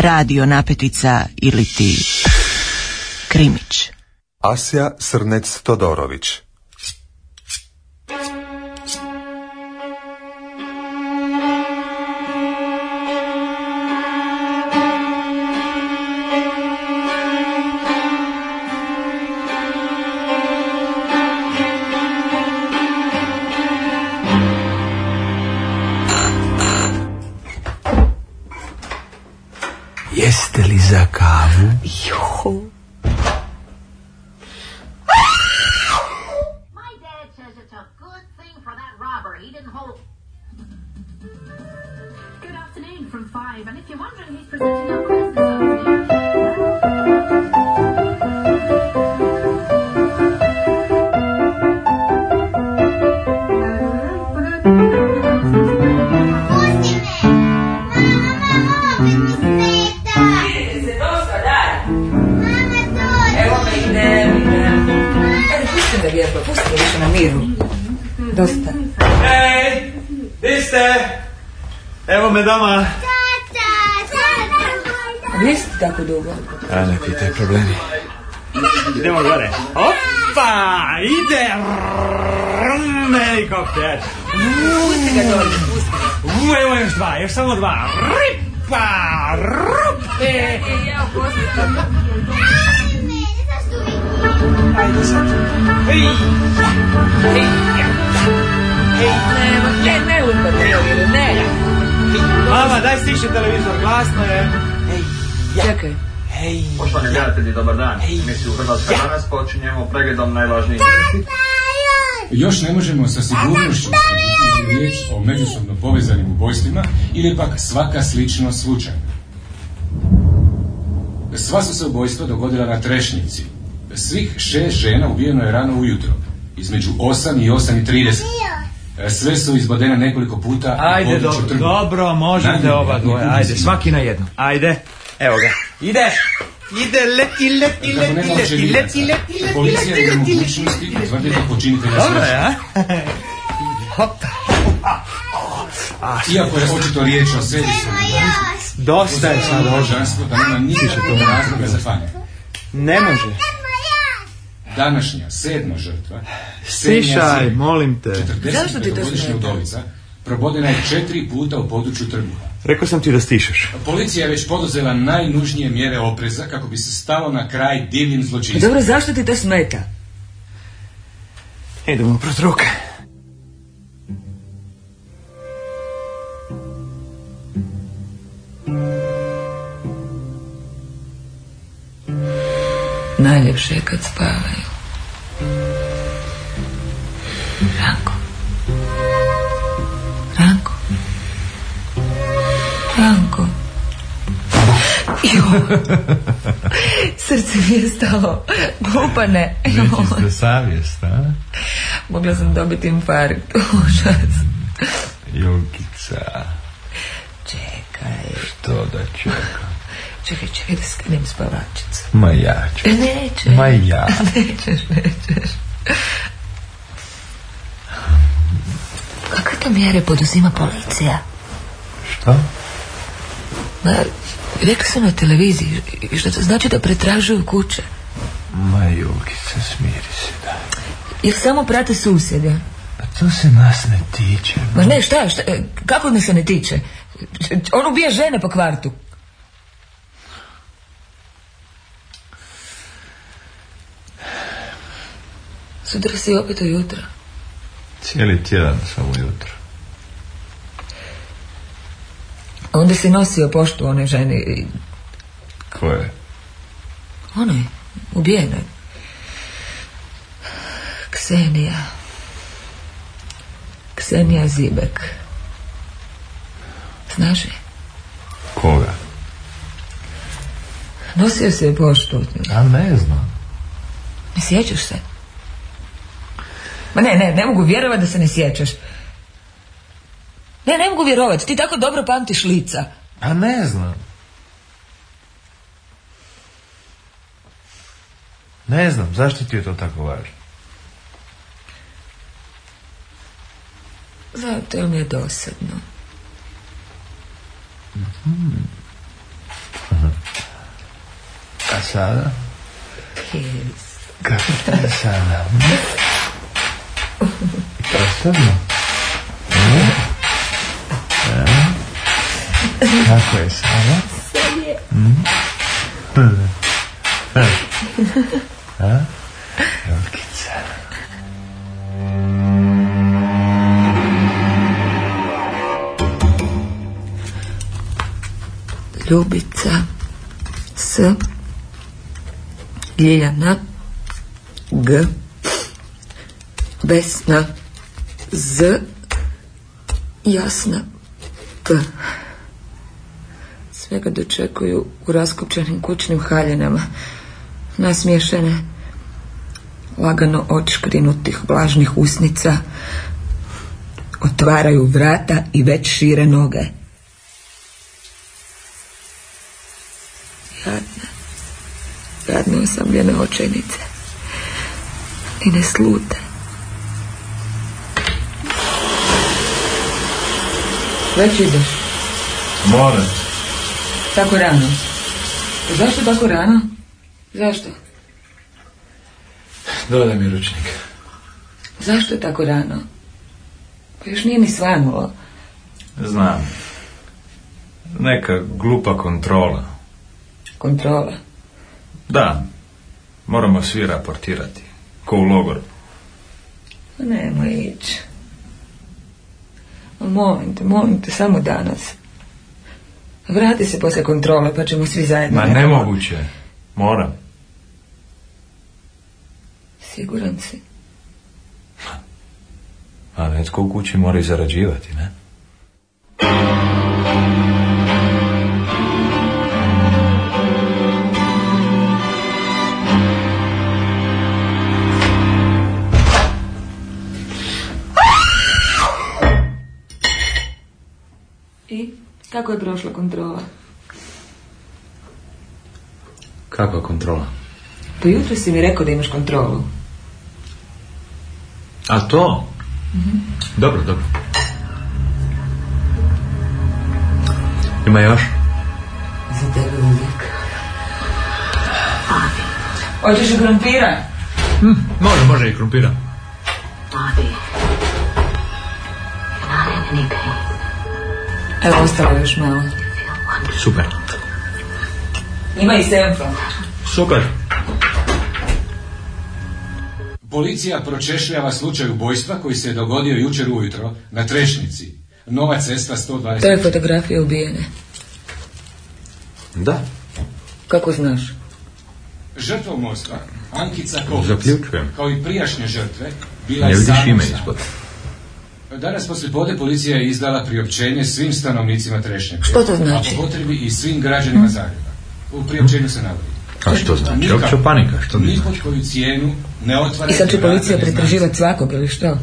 radio napetica ili ti krimić. Asja Srnec Todorović Jeste li za miru. Dosta. Ej, di ste? Evo me doma. Gdje si ti tako dugo? A ne pitaj problemi. Idemo gore. Opa, ide. Rrrm, Helikopter. Pusti ga dolje, pusti. U, evo još dva, još samo dva. Ripa, rup. E, e, ja Ajde sad. Hej. Hej. Hej. Ne, ma, ne, ne Joviru, ne. Mama, daj stiši televizor, glasno je. Hej. Čekaj. Hej. Poštovani gledatelji, dobar dan. Emisiju Hrvatska danas počinjemo pregledom najvažnijih vijesti. Još ne možemo sa sigurnošću li riječ o međusobno povezanim ubojstvima ili pak svaka sličnost slučajna. Sva su se ubojstva dogodila na Trešnjici. Svih šest žena ubijeno je rano ujutro, između 8 i 8 i 30. Sve su izbodene nekoliko puta Ajde, dobro, dobro, možete oba dvoje. Ajde, svaki na jednu. Ajde, evo ga. Ide! Ide, leti, leti, leti, leti, leti, leti, leti, policija leti, je u leti, leti. mogućnosti utvrditi počinitelja Dobro je, smrti. a? Hop. Iako je očito riječ o Dosta je sad ovo. da nema nikakvog razloga za paniku. Ne može. Današnja sedma žrtva, Stišaj, molim te. Zašto ti to 45-godišnja smeta? udovica, probodena je četiri puta u području trbuha. Rekao sam ti da stišaš. Policija je već poduzela najnužnije mjere opreza kako bi se stalo na kraj divnim zločinstvima. dobro, zašto ti to smeta? Idemo prot ruke. Najljepše je kad spavaju. Srce mi je stalo. Glupane. Jo. savjest, a? Mogla sam dobiti infarkt. Užas. Jogica, Čekaj. što da čekam? Čekaj, čekaj da skinem spavačicu. Ma ja ću. E, neće. Ma ja. Nećeš, nećeš. Kakve to mjere poduzima policija? Što? Ma, rekli su na televiziji, što to znači da pretražuju kuće. Ma Jogica, smiri se, da. Jer samo prate susjede. Pa to se nas ne tiče. Ma ne, šta, šta, e, kako me se ne tiče? On ubije žene po kvartu. Sutra si opet ujutro. Cijeli tjedan sam ujutro. Onda si nosio poštu one žene i Ko je? Onoj, ubijenoj. Ksenija. Ksenija Zibek. Znaš je? Koga? Nosio se je poštu. A ne znam. Ne sjećaš se? Ma ne, ne, ne mogu vjerovati da se ne sjećaš. Ne, ne mogu vjerovati. Ti tako dobro pamtiš lica. A ne znam. Ne znam, zašto ti je to tako važno? Zato jer mi je dosadno. A sada? Kiss. Kako ti je sada? hm? Kako je sada? Hm? A? A? Rukica. Ljubica S Ljiljana G Vesna Z Jasna P Sve ga dočekuju u raskopčanim kućnim haljenama nasmiješene lagano odškrinutih vlažnih usnica otvaraju vrata i već šire noge Jadne, jadne osamljene očajnice. I ne slute. Već ideš. Moram. Tako rano. Zašto tako rano? Zašto? Dodaj mi ručnik. Zašto je tako rano? Pa još nije ni svanulo. Znam. Neka glupa kontrola. Kontrola. Da. Moramo svi raportirati. Ko u logoru. Pa Nemoj ići. Molim te, molim te, samo danas. Vrati se poslije kontrole, pa ćemo svi zajedno. Ma nemoguće. Moram. Siguran si. A netko u kući mora i zarađivati, ne? Kako je prošla kontrola? Kakva kontrola? Pa jutro si mi rekao da imaš kontrolu. A to? Dobro, dobro. Ima još? Za tebe uvijek. Hoćeš i krompira? Može, može i krumpira. Bobby, you're Evo, ostalo još malo. Super. Ima i senfa. Super. Policija pročešljava slučaj ubojstva koji se je dogodio jučer ujutro na Trešnici. Nova cesta 120. To je fotografija ubijene. Da. Kako znaš? Žrtva mosta, Ankica Kovic, Zaključujem. kao i prijašnje žrtve, bila Ne je vidiš Danas poslijepodne policija je izdala priopćenje svim stanovnicima Trešnjaka. Što to znači? A po potrebi i svim građanima Zagreba. U priopćenju se navodi. A što znači? Opća panika, što bi znači? koju cijenu ne otvarate I sad će policija pretraživati svakog ili što?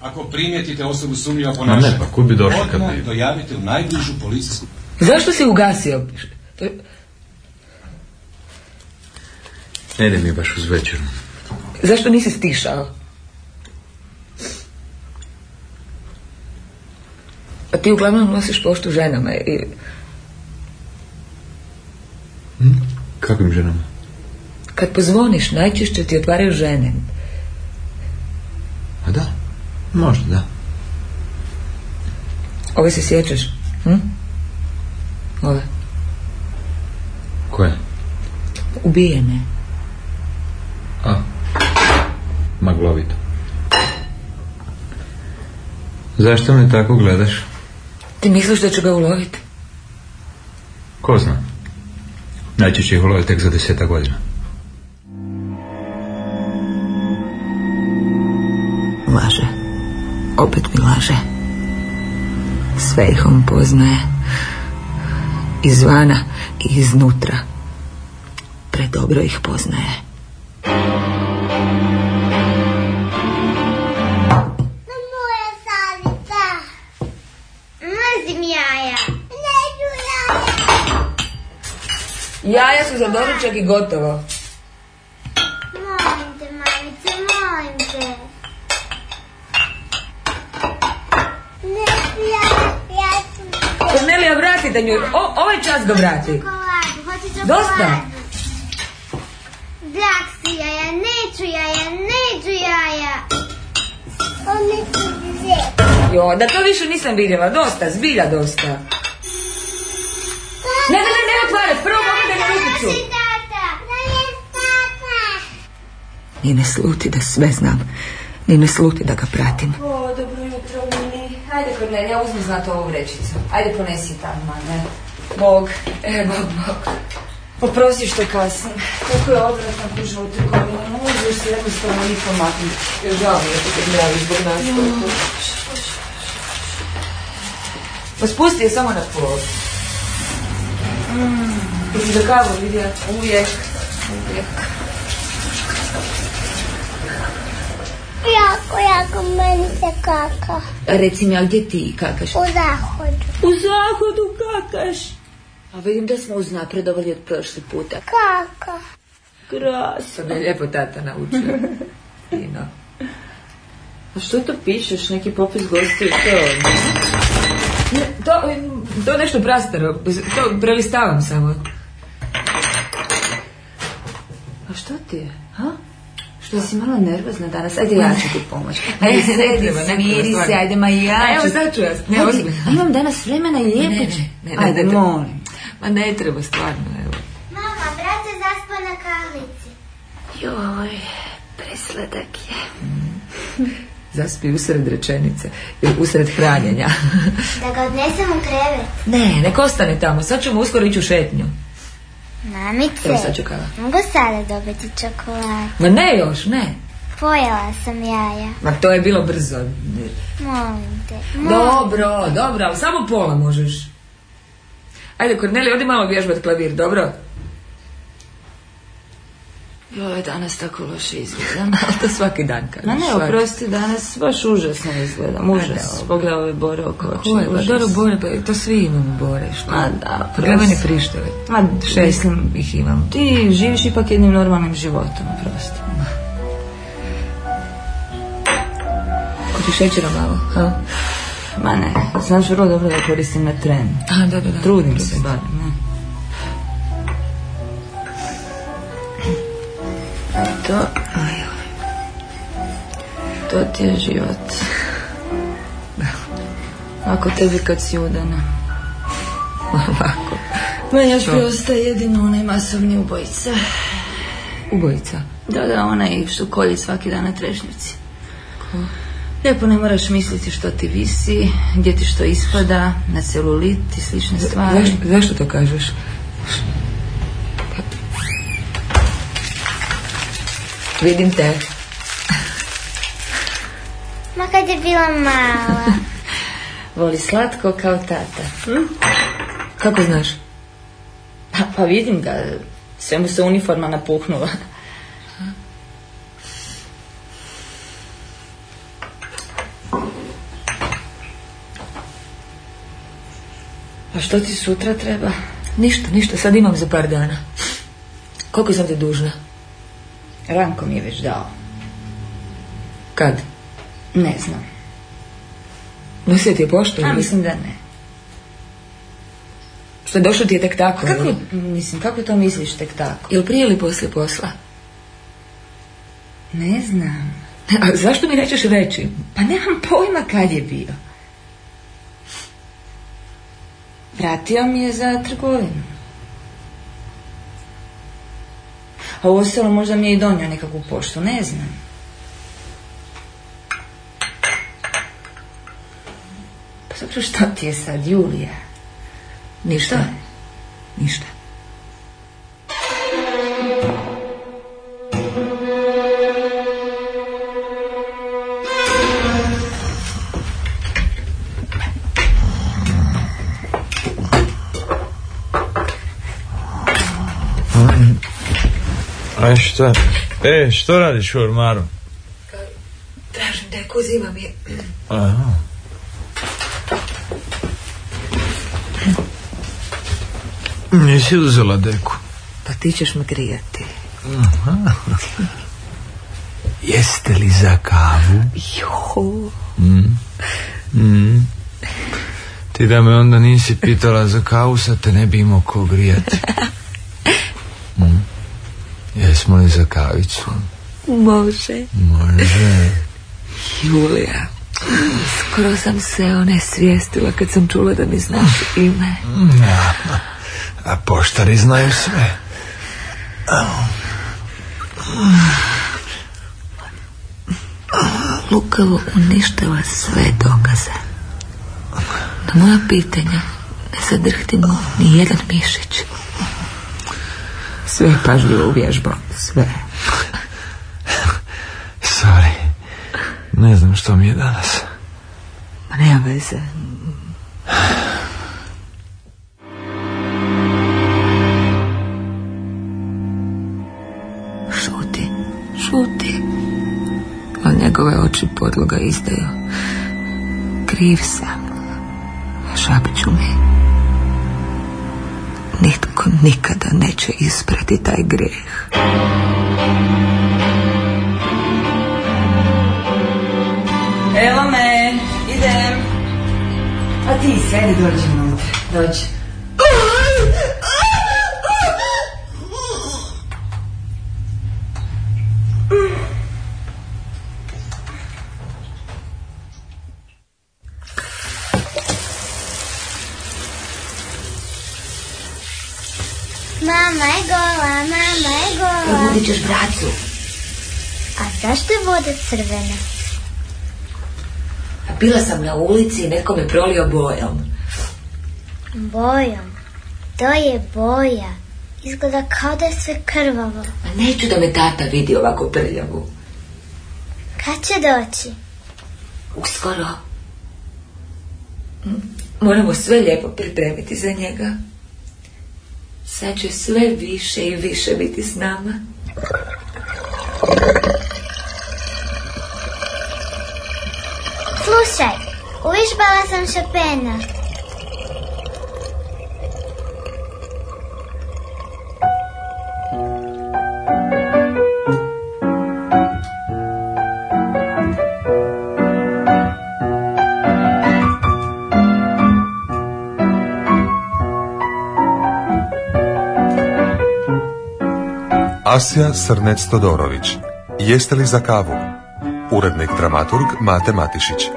Ako primijetite osobu sumnjiva Ma ponašanja, ne, pa kud bi došli kad odmah bi- dojavite u najbližu policijsku Zašto si ugasio? To Ne ide mi baš uz večer. Zašto nisi stišao? A ti uglavnom nosiš poštu ženama i... Kakvim ženama? Kad pozvoniš, najčešće ti otvaraju žene. A da. Možda, da. Ove se sjećaš? Hm? Ove. Koje? Ubijene. A. Maglovito. Zašto me tako gledaš? Ti misliš da ću ga uloviti? Ko zna? Najčešće ih ulove tek za deseta godina. Laže. Opet mi laže. Sve ih on poznaje. Izvana i iznutra. Predobro ih poznaje. Jaja su za doručak i gotovo. Molim te, mamice, molim te. Ne, ja, ja sam... Kornelija, vratite nju. O, ovaj čas ga vrati. Dosta. Drag si jaja, neću jaja, neću jaja. On neću Jo, da to više nisam vidjela. Dosta, zbilja dosta. Tata. Ni ne sluti da sve znam. Ni ne sluti da ga pratim. O, dobro jutro, Mini. Ajde, Kornelija, uzmi znat ovu vrećicu. Ajde, ponesi tamo, ne. Bog, e, Bog, Bog. Oprosti što kasnim. Kako je odvratno kuža u trgovini. Ne možeš se jednostavno ni pomaknuti. Žao mi je što te mravi zbog nas. Pa spusti je samo na pol. Mm. Jesi za kavu vidjela? Uvijek. Uvijek. Jako, jako meni se kaka. Reci mi, a gdje ti kakaš? U zahodu. U zahodu kakaš. A vidim da smo uznapredovali od prošli puta. Kaka. Krasno. me lijepo tata naučio. Fino. A što to pišeš? Neki popis gostiju? To Ne, to, to nešto prastaro. To prelistavam samo. A što ti je? Ha? Što si malo nervozna danas? Ajde, ja ću ti pomoći. Ajde, Ne, ne sedi, ne smiri se, ajde, ma ja A evo ću- sad ću ja. Ne, Ajde, ozbiljno. Imam danas vremena i lijepo Ne, ću. ne, ne, ne, Ajde, ne molim. Ma ne treba, stvarno, evo. Mama, brat je zaspao na kahlici. Joj, presladak je. Zaspi usred rečenice. Ili usred hranjenja. Da ga odnesem u krevet. ne, nek ostane tamo. Sad ćemo uskoro ići u šetnju. Mamice, Evo sad ću kava. mogu sada dobiti čokoladu? Ma ne još, ne. Pojela sam jaja. Ma to je bilo brzo. Molim te. Molim. Dobro, dobro, ali samo pola možeš. Ajde, Korneli, odi malo vježbat klavir, dobro? Joj, danas tako loše izgledam. Ali to svaki dan kažeš. Ma ne, oprosti, danas baš užasno izgledam, užas. Pogledaj ove bore oko oči. Užas. dobro, bore, pa to svi imamo bore, što? Ma da, prosti. prištave. Ma, Šest mislim, ih imam. ti živiš ipak jednim normalnim životom, prosti. Hoćeš šećera malo, ha? Ma ne, znaš vrlo dobro da koristim na tren. A, da, da, da. Trudim se bar, ne. To, to ti je život. Ako tebi kad si udana. Ovako. Meni još preostaje jedino onaj masovni ubojica. Ubojica. Da, da, onaj što kolji svaki dan na trešnjici. Lijepo ne moraš misliti što ti visi, gdje ti što ispada, na celulit i slične stvari. Zašto to kažeš? Vidim te. Ma kad je bila mala. Voli slatko kao tata. Kako znaš? Pa, pa vidim ga, sve mu se uniforma napuhnula. A što ti sutra treba? Ništa, ništa, sad imam za par dana. Koliko sam ti dužna? Ranko mi je već dao. Kad? Ne znam. Nosio ti je poštu? A ili- mislim da ne. Što je došlo ti je tek tako? Kako, ili? mislim, kako to misliš tek tako? Jel prije ili poslije posla? Ne znam. A zašto mi nećeš reći? Pa nemam pojma kad je bio. Vratio mi je za trgovinu. A u ostalom možda mi je i donio nekakvu poštu, ne znam. Pa dobro što ti je sad, Julija? Ništa. Šta? Ništa. Šta? E, što radiš u ormaru? Tražim deku, mi je. Aha. Nisi uzela deku? Pa ti ćeš me grijati. Jeste li za kavu? Jo. Mm. Mm. Ti da me onda nisi pitala za kavu, sad te ne bi imao ko grijati. Mm. Jesmo li za kavicu? Može. Može. Julija. Skoro sam se one svijestila kad sam čula da mi znaš ime. Ja, a poštari znaju sve. Lukavo uništila sve dokaze. Na moja pitanja ne zadrhtimo ni jedan mišić. Sve je pažljivo uvježbao, sve. Sorry. Ne znam što mi je danas. Ma nema veze. Šuti, šuti. A njegove oči podloga izdaju. Kriv sam. Šapću mi. Nitko nikada neće isprati taj grijeh. Evo me, idem. A ti, Sveni, dođi unutra. Dođi. Mama je gola, mama je gola. Budit ćeš bracu. A zašto je voda crvena? Bila sam na ulici i neko me prolio bojom. Bojom. To je boja. Izgleda kao da je sve krvavo. Ma neću da me tata vidi ovako prljavu. Kad će doći? Uskoro. Moramo sve lijepo pripremiti za njega. Sad će sve više i više biti s nama. Slušaj, uvižbala sam Šopena. Asja Srnec Todorović. Jeste li za kavu? Urednik dramaturg Mate Matišić.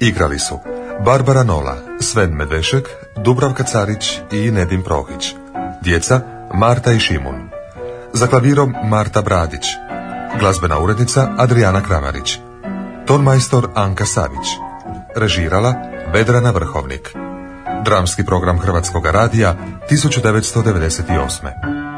Igrali su Barbara Nola, Sven Medvešek, Dubravka Carić i Nedim Prohić. Djeca Marta i Šimun. Za klavirom Marta Bradić. Glazbena urednica Adriana Kramarić. Tonmajstor Anka Savić. Režirala Vedrana Vrhovnik. Dramski program Hrvatskog radija 1998.